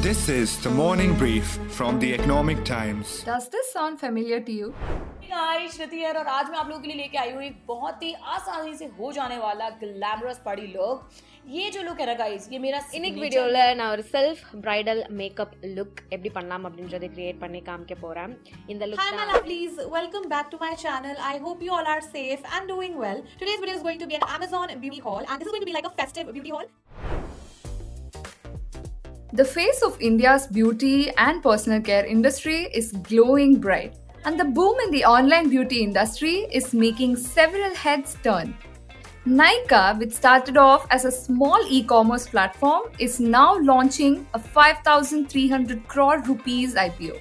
This is the morning brief from the Economic Times. Does this sound familiar to you? हाय श्रुति है और आज मैं आप लोगों के लिए लेके आई हूँ एक बहुत ही आसानी से हो जाने वाला ग्लैमरस पार्टी लुक ये जो लुक है ना गाइस ये मेरा இன்னைக்கு signature- வீடியோவில் நான் ஒரு செல்ஃப் பிரைடல் மேக்கப் லுக் எப்படி பண்ணலாம் அப்படின்றத கிரியேட் பண்ணி காமிக்க போகிறேன் இந்த look Hi my lovelies, welcome back to my channel. I hope you all are safe and doing well. Today's video is going to be an Amazon beauty haul and this is going to be like a festive beauty haul. the face of India's beauty and personal care industry is glowing bright, and the boom in the online beauty industry is making several heads turn. Nykaa, which started off as a small e commerce platform, is now launching a 5,300 crore rupees IPO.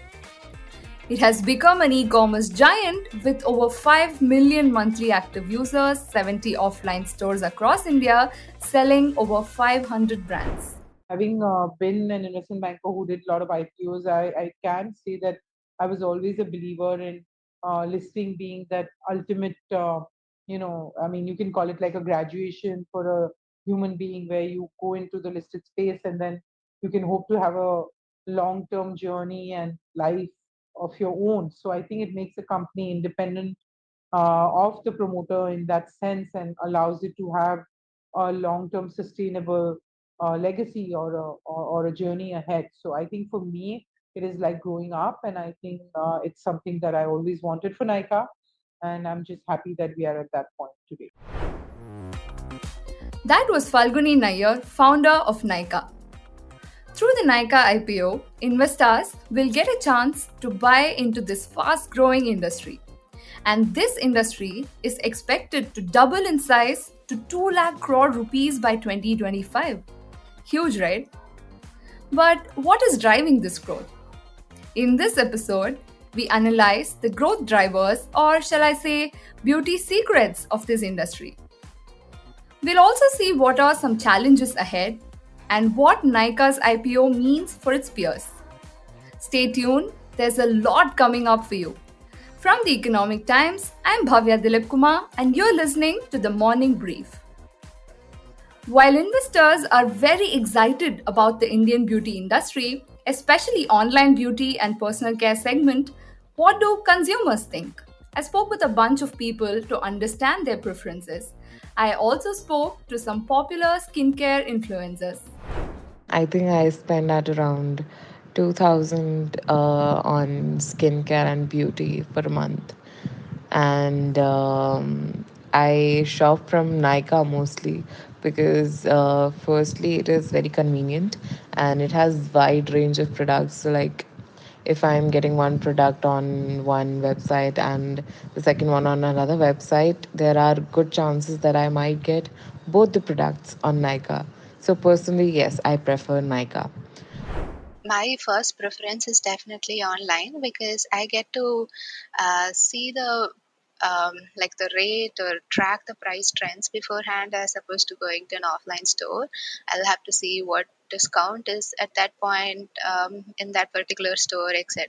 It has become an e commerce giant with over 5 million monthly active users, 70 offline stores across India, selling over 500 brands. Having uh, been an investment banker who did a lot of IPOs, I, I can say that I was always a believer in uh, listing being that ultimate, uh, you know, I mean, you can call it like a graduation for a human being where you go into the listed space and then you can hope to have a long term journey and life of your own. So I think it makes a company independent uh, of the promoter in that sense and allows it to have a long term sustainable uh, legacy or a, or, or a journey ahead. So I think for me, it is like growing up, and I think uh, it's something that I always wanted for Nykaa, and I'm just happy that we are at that point today. That was Falguni Nayar, founder of Nykaa. Through the Nykaa IPO, investors will get a chance to buy into this fast growing industry. And this industry is expected to double in size to 2 lakh crore rupees by 2025. Huge, right? But what is driving this growth? In this episode, we analyze the growth drivers, or shall I say, beauty secrets of this industry. We'll also see what are some challenges ahead and what Nykaa's IPO means for its peers. Stay tuned, there's a lot coming up for you. From the Economic Times, I'm Bhavya Dilip Kumar and you're listening to the Morning Brief. While investors are very excited about the Indian beauty industry, especially online beauty and personal care segment, what do consumers think? I spoke with a bunch of people to understand their preferences. I also spoke to some popular skincare influencers. I think I spend at around 2000 uh, on skincare and beauty per month. And um, I shop from Nykaa mostly because uh, firstly it is very convenient and it has wide range of products. So like if I'm getting one product on one website and the second one on another website, there are good chances that I might get both the products on Nykaa. So personally, yes, I prefer Nykaa. my first preference is definitely online because I get to uh, see the um, like the rate or track the price trends beforehand as opposed to going to an offline store. I'll have to see what discount is at that point um, in that particular store, etc.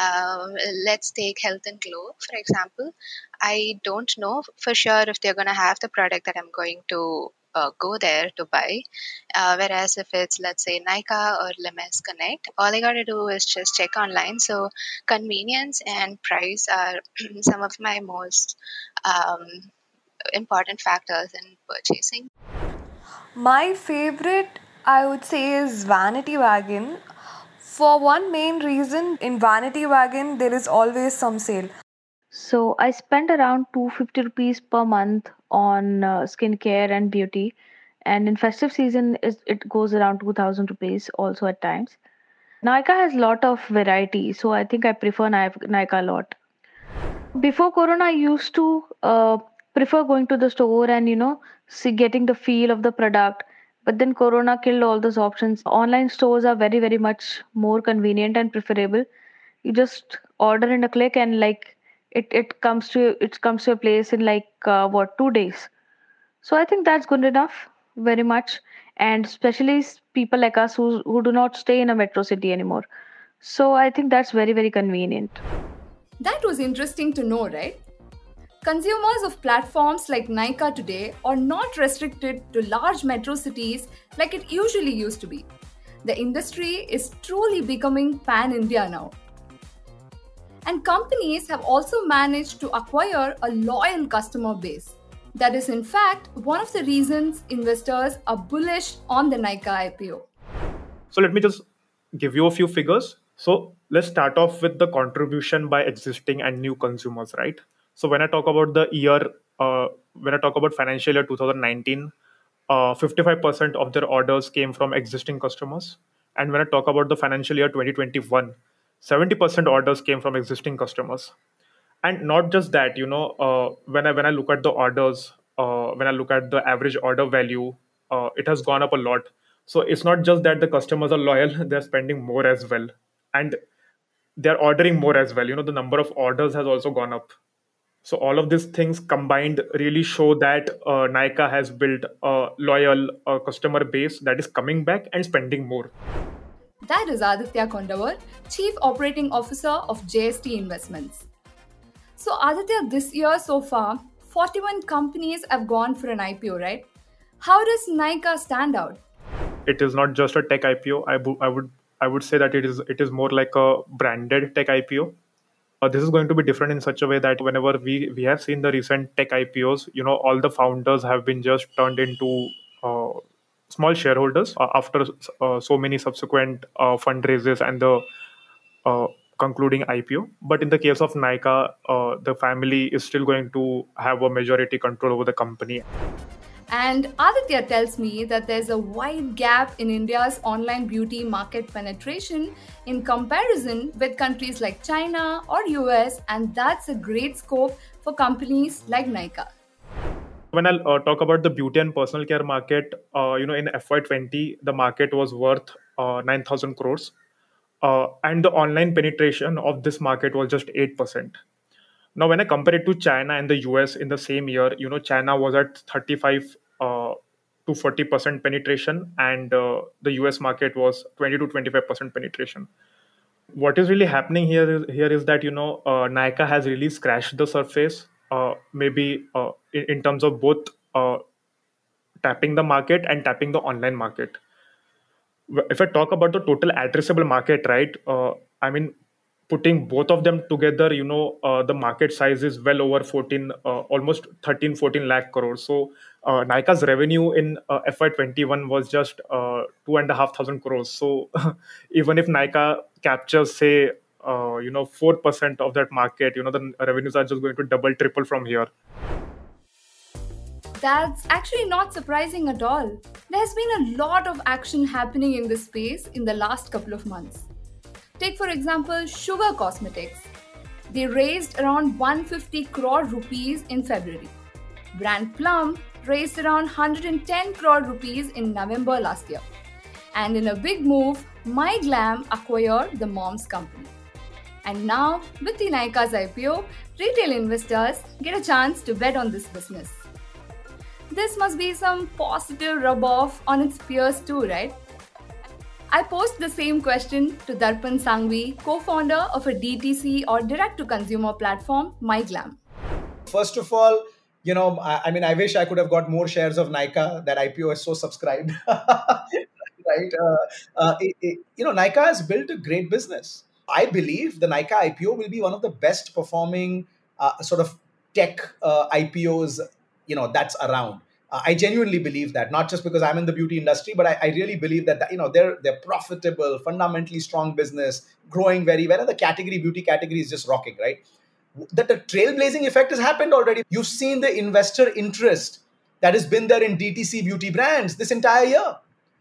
Um, let's take Health and Glow for example. I don't know for sure if they're going to have the product that I'm going to uh, go there to buy. Uh, whereas if it's let's say Nykaa or Lemes Connect, all I gotta do is just check online. So convenience and price are some of my most um, important factors in purchasing. My favorite, I would say, is Vanity Wagon. For one main reason, in Vanity Wagon, there is always some sale. So I spend around 250 rupees per month on uh, skincare and beauty, and in festive season it goes around 2000 rupees also at times. Nykaa has lot of variety, so I think I prefer Ny- Nykaa a lot. Before Corona, I used to uh, prefer going to the store and you know see getting the feel of the product. But then Corona killed all those options. Online stores are very very much more convenient and preferable. You just order in a click and like it it comes to it comes to a place in like uh, what two days so i think that's good enough very much and especially people like us who who do not stay in a metro city anymore so i think that's very very convenient That was interesting to know, right? Consumers of platforms like Nykaa today are not restricted to large metro cities like it usually used to be. the industry is truly becoming pan India now. And companies have also managed to acquire a loyal customer base. That is, in fact, one of the reasons investors are bullish on the Nykaa IPO. So let me just give you a few figures. So let's start off with the contribution by existing and new consumers, right? So when I talk about the year, uh, when I talk about financial year 2019, uh, 55% of their orders came from existing customers. And when I talk about the financial year 2021, 70% orders came from existing customers. And not just that, you know, uh, when I when I look at the orders, uh, when I look at the average order value, uh, it has gone up a lot. So it's not just that the customers are loyal; they're spending more as well, and they're ordering more as well. You know, the number of orders has also gone up. So all of these things combined really show that uh, Nykaa has built a loyal uh, customer base that is coming back and spending more. That is Aditya Kondawar, Chief Operating Officer of JST Investments. So, Aditya, this year so far, 41 companies have gone for an IPO, right? How does Nykaa stand out? It is not just a tech IPO. I, bu- I would I would say that it is it is more like a branded tech IPO. Uh, this is going to be different in such a way that whenever we we have seen the recent tech IPOs, you know, all the founders have been just turned into uh, small shareholders uh, after uh, so many subsequent uh, fundraisers and the concluding IPO. But in the case of uh, the family is still going to have a majority control over the company. And Aditya tells me that there's a wide gap in India's online beauty market penetration in comparison with countries like China or US, and that's a great scope for companies like Nykaa. When I uh, talk about the beauty and personal care market, uh, you know, in FY20, the market was worth uh, 9,000 crores. Uh, and the online penetration of this market was just 8%. Now, when I compare it to China and the US in the same year, you know, China was at 35 uh, to 40% penetration, and uh, the US market was 20 to 25% penetration. What is really happening here is, here is that, you know, Nykaa has really scratched the surface, maybe uh, in, terms of both uh, tapping the market and tapping the online market. If I talk about the total addressable market, right, uh, I mean, putting both of them together you know uh, the market size is well over 14 uh, almost 13 14 lakh crores so uh, Nykaa's revenue in uh, FY21 was just uh, two and a half thousand crores. So even if Nykaa captures, say, uh, you know, four percent of that market, you know, the revenues are just going to double, triple from here. That's actually not surprising at all. There's been a lot of action happening in this space in the last couple of months. Take, for example, Sugar Cosmetics. They raised around 150 crore rupees in February. Brand Plum raised around 110 crore rupees in November last year. And in a big move, MyGlamm acquired the mom's company. And now, with the Nykaa's IPO, retail investors get a chance to bet on this business. This must be some positive rub off on its peers too, right? I posed the same question to Darpan Sanghvi, co founder of a DTC or direct to consumer platform, MyGlamm. First of all, you know, I, I, mean, I wish I could have got more shares of Nykaa. That IPO is so subscribed, right? Uh, uh, it, it, you know, Nykaa has built a great business. I believe the Nykaa IPO will be one of the best performing uh, sort of tech uh, IPOs, you know, that's around. Uh, I genuinely believe that, not just because I'm in the beauty industry, but I, I really believe that, that, you know they're they're profitable, fundamentally strong business, growing very well, and the category beauty category is just rocking, right? That the trailblazing effect has happened already. You've seen the investor interest that has been there in DTC beauty brands this entire year,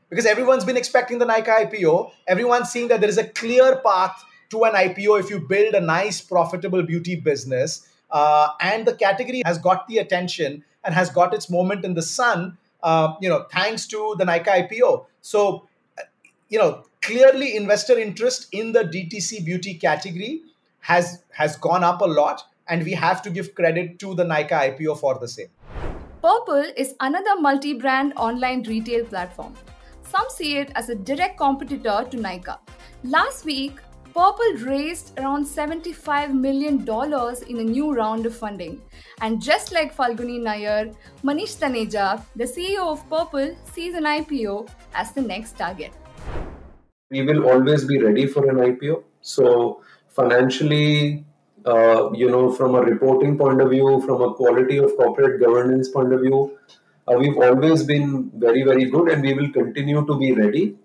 because everyone's been expecting the Nykaa IPO. Everyone's seeing that there is a clear path to an IPO if you build a nice, profitable beauty business. Uh, and the category has got the attention and has got its moment in the sun, uh, you know, thanks to the Nykaa IPO. So, you know, clearly investor interest in the DTC beauty category has has gone up a lot, and we have to give credit to the Nykaa IPO for the same. Purplle is another multi-brand online retail platform. Some see it as a direct competitor to Nykaa. Last week, Purplle raised around $75 million in a new round of funding. And just like Falguni Nayar, Manish Taneja, the CEO of Purplle, sees an IPO as the next target. we will always be ready for an IPO. So financially, uh, you know, from a reporting point of view, from a quality of corporate governance point of view, uh, we've always been very, very good, and we will continue to be ready.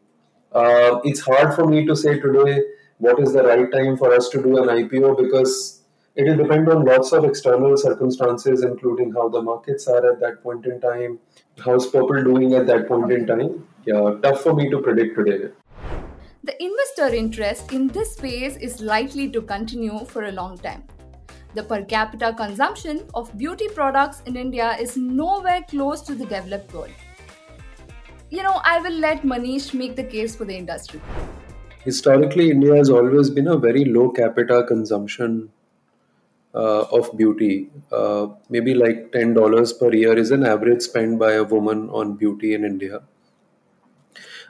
Uh, it's hard for me to say today what is the right time for us to do an IPO because it will depend on lots of external circumstances, including how the markets are at that point in time, how's Purplle doing at that point in time. Yeah, tough for me to predict today. The investor interest in this space is likely to continue for a long time. The per capita consumption of beauty products in India is nowhere close to the developed world. You know, I will let Manish make the case for the industry. Historically, India has always been a very low capita consumption uh, of beauty. Uh, maybe like $10 per year is an average spend by a woman on beauty in India.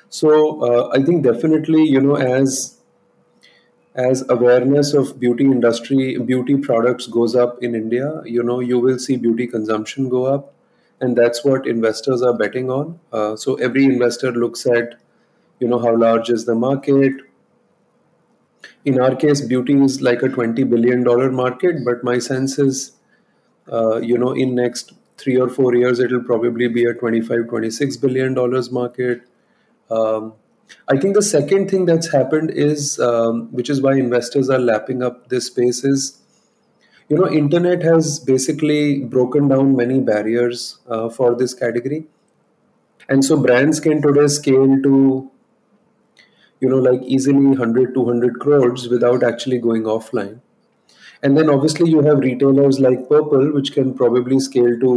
So uh, I think definitely, you know, as as awareness of beauty industry, beauty products goes up in India, you know, you will see beauty consumption go up, and that's what investors are betting on. Uh, so every investor looks at, you know, how large is the market, in our case, beauty is like a $20 billion market, but my sense is, uh, you know, in next three or four years, it'll probably be a 25, 26 billion dollars market. Um, I think the second thing that's happened is, um, which is why investors are lapping up this space, is, you know, internet has basically broken down many barriers uh, for this category, and so brands can today scale to you know like easily 100 200 crores without actually going offline. And then obviously you have retailers like Purplle which can probably scale to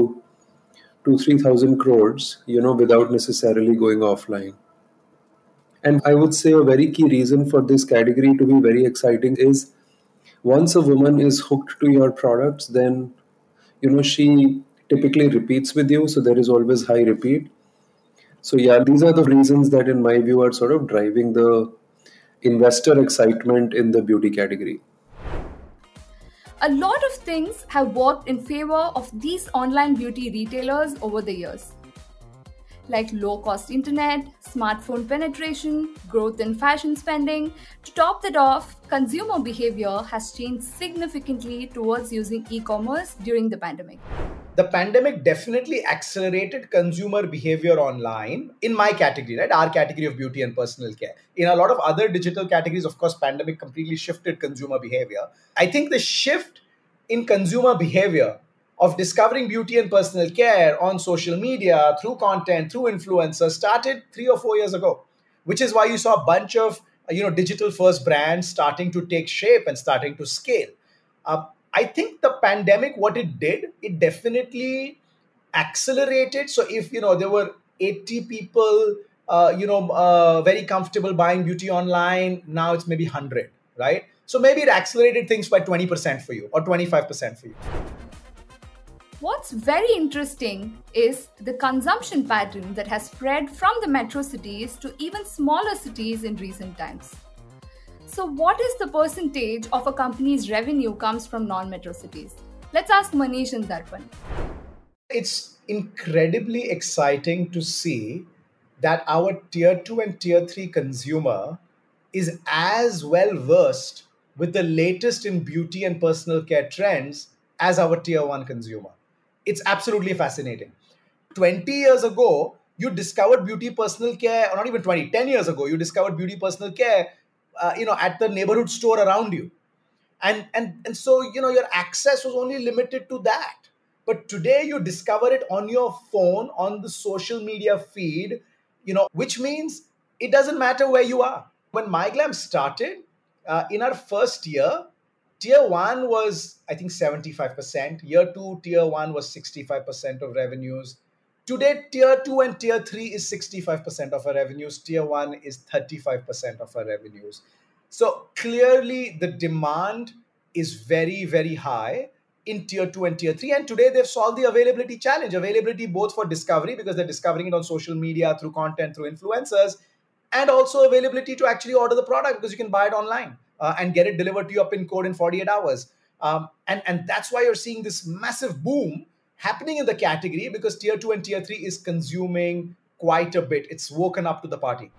to 3000 crores you know without necessarily going offline. And i would say a very key reason for this category to be very exciting is once a woman is hooked to your products then you know she typically repeats with you so there is always high repeat so yeah, these are the reasons that, in my view, are sort of driving the investor excitement in the beauty category. A lot of things have worked in favor of these online beauty retailers over the years. Like low cost internet, smartphone penetration, growth in fashion spending. To top that off, consumer behavior has changed significantly towards using e commerce during the pandemic the pandemic definitely accelerated consumer behavior online in my category, right? Our category of beauty and personal care. In a lot of other digital categories, of course, pandemic completely shifted consumer behavior. I think the shift in consumer behavior of discovering beauty and personal care on social media through content, through influencers started three or four years ago, which is why you saw a bunch of you know digital first brands starting to take shape and starting to scale. Uh, I think the pandemic, what it did, it definitely accelerated. So if you know there were 80 people, uh, you know, uh, very comfortable buying beauty online, now it's maybe 100, right? So maybe it accelerated things by 20% for you or 25% for you. What's very interesting is the consumption pattern that has spread from the metro cities to even smaller cities in recent times. So, what is the percentage of a company's revenue comes from non-metro cities? Let's ask Manish and Darpan. It's incredibly exciting to see that our tier 2 and tier 3 consumer is as well versed with the latest in beauty and personal care trends as our tier 1 consumer. It's absolutely fascinating. 20 years ago, you discovered beauty personal care, or not even 20, 10 years ago, you discovered beauty personal care uh, you know at the neighborhood store around you. And and and so you know your access was only limited to that. But today you discover it on your phone on the social media feed you know which means it doesn't matter where you are. When MyGlamm started uh, in our first year tier 1 was i think 75% year 2 tier 1 was 65% of revenues Today, tier 2 and tier 3 is 65% of our revenues, tier 1 is 35% of our revenues. So clearly, the demand is very, very high in tier 2 and tier 3. And today, they've solved the availability challenge availability both for discovery, because they're discovering it on social media through content, through influencers, and also availability to actually order the product because you can buy it online uh, and get it delivered to your pin code in 48 hours. Um, and, and that's why you're seeing this massive boom happening in the category because tier 2 and tier 3 is consuming quite a bit it's woken up to the party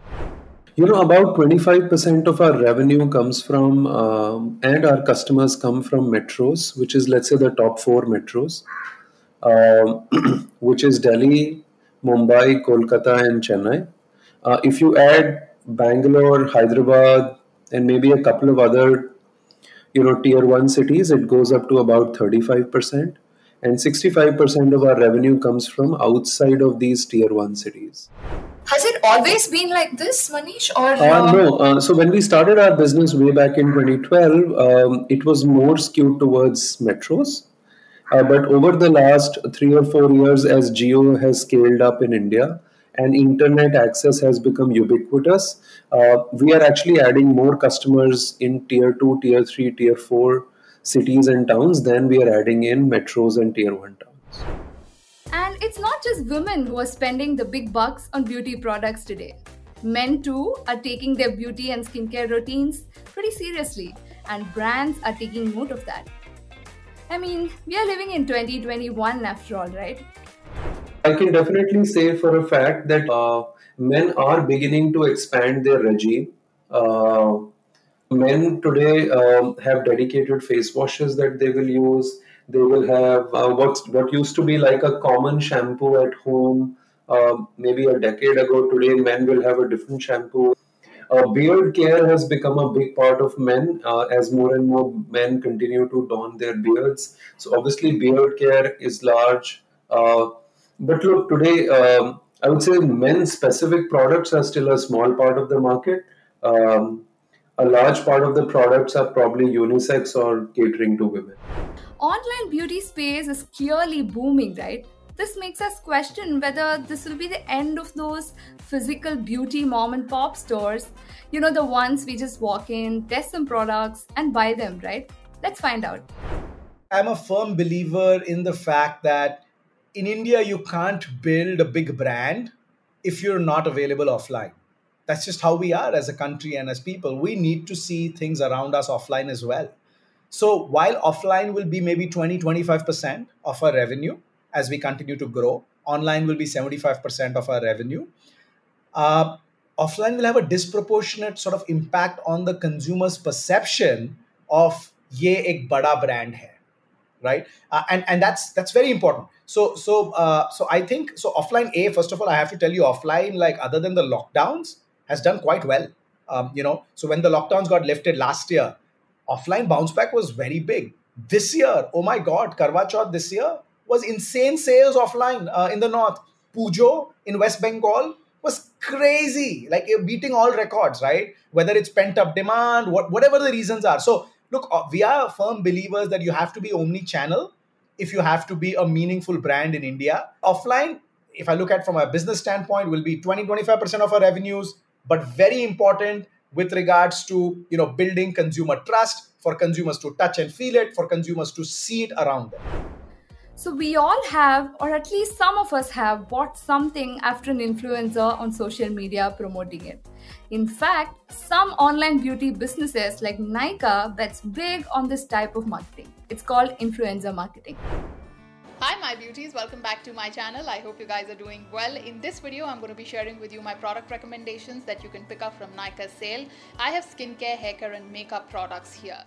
You know, about 25% of our revenue comes from, um, and our customers come from metros, which is, let's say, the top four metros, um, which is Delhi, Mumbai, Kolkata, and Chennai. Uh, if you add Bangalore, Hyderabad, and maybe a couple of other, you know, tier one cities, it goes up to about 35%. And 65% of our revenue comes from outside of these tier one cities. Has it always been like this, Manish? Or Uh, no. Uh, so when we started our business way back in 2012, um, it was more skewed towards metros. Uh, but over the last three or four years, as Jio has scaled up in India and internet access has become ubiquitous, uh, we are actually adding more customers in tier two, tier three, tier four cities and towns then we are adding in metros and tier one towns. And it's not just women who are spending the big bucks on beauty products today. Men too are taking their beauty and skincare routines pretty seriously, and brands are taking note of that. I mean, we are living in 2021 after all, right? I can definitely say for a fact that uh, men are beginning to expand their regime. Uh, men today um, have dedicated face washes that they will use. They will have uh, what's what used to be like a common shampoo at home. Uh, maybe a decade ago, today men will have a different shampoo. Uh, beard care has become a big part of men uh, as more and more men continue to don their beards. So obviously, beard care is large. Uh, but look, today um, I would say men-specific products are still a small part of the market. Um, a large part of the products are probably unisex or catering to women. Online beauty space is clearly booming, right? This makes us question whether this will be the end of those physical beauty mom and pop stores. You know, the ones we just walk in, test some products, and buy them, right? Let's find out. I'm a firm believer in the fact that in India, you can't build a big brand if you're not available offline. That's just how we are as a country and as people. We need to see things around us offline as well. So while offline will be maybe 20, 25% of our revenue as we continue to grow, online will be 75% of our revenue. Uh, offline will have a disproportionate sort of impact on the consumer's perception of ye ek bada brand hai right uh, and and that's that's very important so so uh, so i think so offline a first of all i have to tell you offline like other than the lockdowns has done quite well. Um, you know so when the lockdowns got lifted last year offline bounce back was very big. This year oh my god karwa chauth this year was insane sales offline uh, in the north. Pujo in west bengal was crazy. Like beating all records right? Whether it's pent up demand what, whatever the reasons are. So look uh, we are firm believers that you have to be omni channel if you have to be a meaningful brand in india. Offline if i look at from a business standpoint will be 20 25% of our revenues but very important with regards to you know building consumer trust for consumers to touch and feel it for consumers to see it around them So, we all have, or at least some of us have, bought something after an influencer on social media promoting it. In fact, some online beauty businesses like Nykaa bets big on this type of marketing. It's called influencer marketing. Hi, my beauties. Welcome back to my channel. I hope you guys are doing well. In this video, I'm going to be sharing with you my product recommendations that you can pick up from Nykaa's sale. I have skincare, hair care, and makeup products here.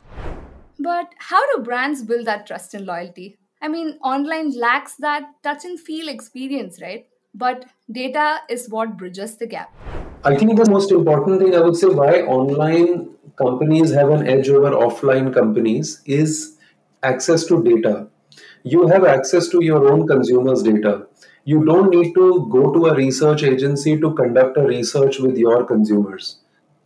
But how do brands build that trust and loyalty? I mean, online lacks that touch and feel experience, right? But data is what bridges the gap. I think the most important thing I would say why online companies have an edge over offline companies is access to data. You have access to your own consumers' data. You don't need to go to a research agency to conduct a research with your consumers.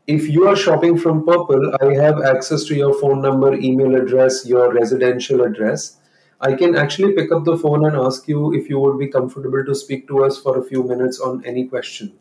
If you are shopping from Purplle, I have access to your phone number, email address, your residential address. I can actually pick up the phone and ask you if you would be comfortable to speak to us for a few minutes on any question.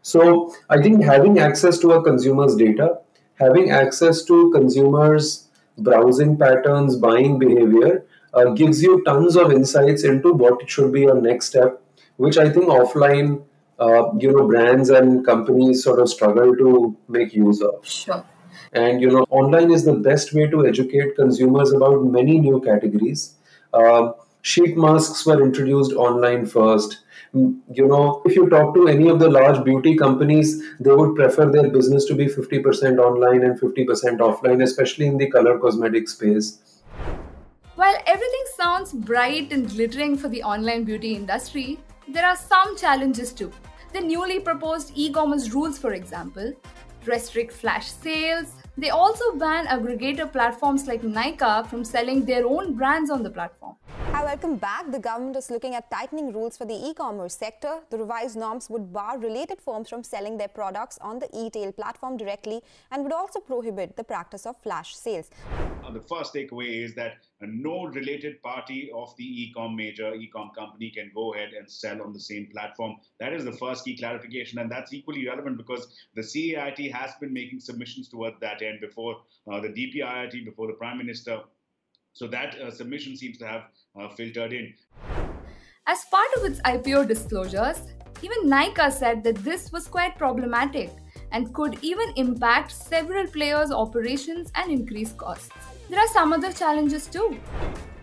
So I think having access to a consumer's data, having access to consumers' browsing patterns, buying behavior, uh, gives you tons of insights into what should be your next step, which I think offline, uh, you know, brands and companies sort of struggle to make use of. Sure. And you know, online is the best way to educate consumers about many new categories. Um, sheet masks were introduced online first you know if you talk to any of the large beauty companies they would prefer their business to be 50% online and 50% offline especially in the color cosmetic space while everything sounds bright and glittering for the online beauty industry there are some challenges too the newly proposed e-commerce rules for example restrict flash sales they also ban aggregator platforms like Nykaa from selling their own brands on the platform. Hi, welcome back. The government is looking at tightening rules for the e-commerce sector. The revised norms would bar related firms from selling their products on the e-tail platform directly and would also prohibit the practice of flash sales. The first takeaway is that no related party of the e-com major e-com company can go ahead and sell on the same platform. That is the first key clarification, and that's equally relevant because the CAIT has been making submissions towards that end before uh, the DPIIT, before the Prime Minister. So that uh, submission seems to have uh, filtered in. As part of its IPO disclosures, even Nykaa said that this was quite problematic and could even impact several players' operations and increase costs. There are some other challenges too.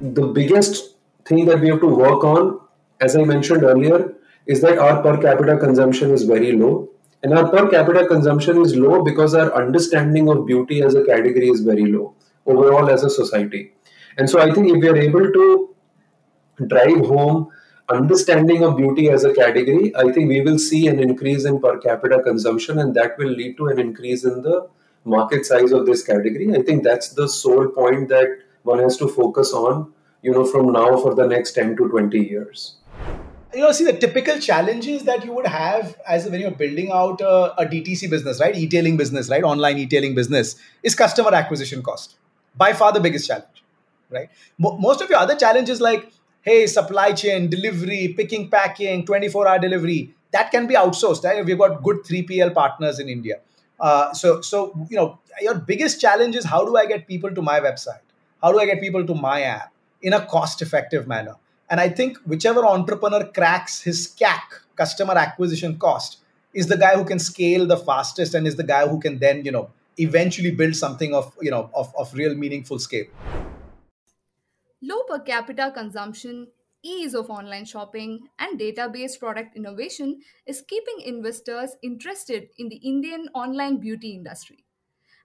The biggest thing that we have to work on, as I mentioned earlier, is that our per capita consumption is very low. And our per capita consumption is low because our understanding of beauty as a category is very low overall as a society. And so I think if we are able to drive home understanding of beauty as a category, I think we will see an increase in per capita consumption and that will lead to an increase in the market size of this category. I think that's the sole point that one has to focus on, you know, from now for the next 10 to 20 years. You know, see the typical challenges that you would have as when you're building out a, a DTC business, right? E-tailing business, right? Online e-tailing business is customer acquisition cost. By far the biggest challenge, right? Mo- most of your other challenges like, hey, supply chain, delivery, picking, packing, 24-hour delivery, that can be outsourced. Right? We've got good 3PL partners in India uh, so, so you know, your biggest challenge is how do I get people to my website? How do I get people to my app in a cost-effective manner? And I think whichever entrepreneur cracks his CAC, customer acquisition cost, is the guy who can scale the fastest and is the guy who can then, you know, eventually build something of, you know, of, of real meaningful scale. Low per capita consumption ease of online shopping, and data based product innovation is keeping investors interested in the Indian online beauty industry.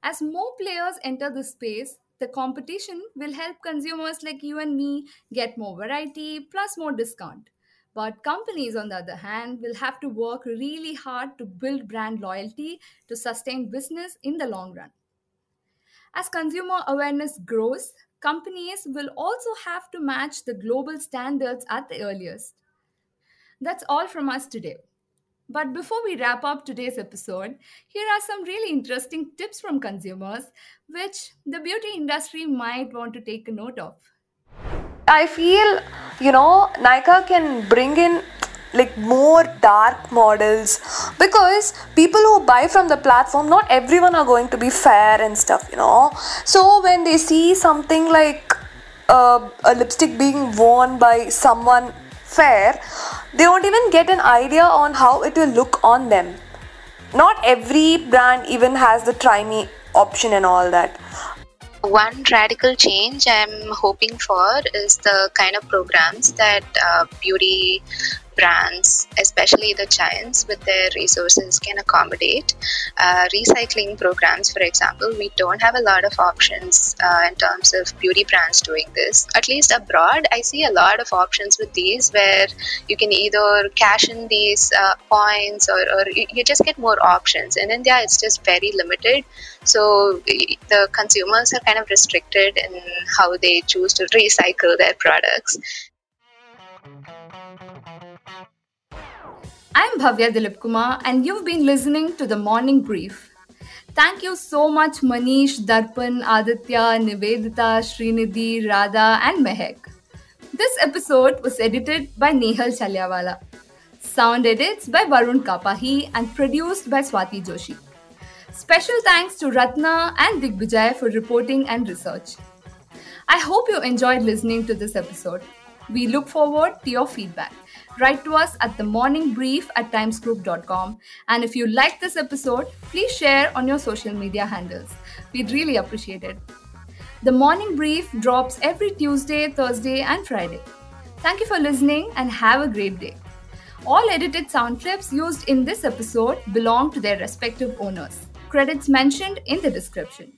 As more players enter the space, the competition will help consumers like you and me get more variety plus more discount. But companies, on the other hand, will have to work really hard to build brand loyalty to sustain business in the long run. As consumer awareness grows, companies will also have to match the global standards at the earliest. That's all from us today. But before we wrap up today's episode, here are some really interesting tips from consumers which the beauty industry might want to take a note of. I feel, you know, Nykaa can bring in like more dark models. Because people who buy from the platform not everyone are going to be fair and stuff you know. So when they see something like uh, a lipstick being worn by someone fair they won't even get an idea on how it will look on them. Not every brand even has the try me option and all that. One radical change I'm hoping for is the kind of programs that uh, beauty brands, especially the giants with their resources, can accommodate. Uh, recycling programs, for example, we don't have a lot of options uh, in terms of beauty brands doing this. At least abroad, I see a lot of options with these where you can either cash in these uh, points or, or you just get more options. In India, it's just very limited. So the consumers are kind of restricted in how they choose to recycle their products. I'm Bhavya Dilip Kumar, and you've been listening to the Morning Brief. Thank you so much, Manish, Darpan, Aditya, Nivedita, Srinidhi, Radha, and Mehek. This episode was edited by Nehal Chalyawala. Sound edits by Varun Kapahi and produced by Swati Joshi. Special thanks to Ratna and Digbijay for reporting and research. I hope you enjoyed listening to this episode. We look forward to your feedback. Write to us at the morning brief at timesgroup.com. And if you like this episode, please share on your social media handles. We'd really appreciate it. The morning brief drops every Tuesday, Thursday, and Friday. Thank you for listening and have a great day. All edited sound clips used in this episode belong to their respective owners. Credits mentioned in the description.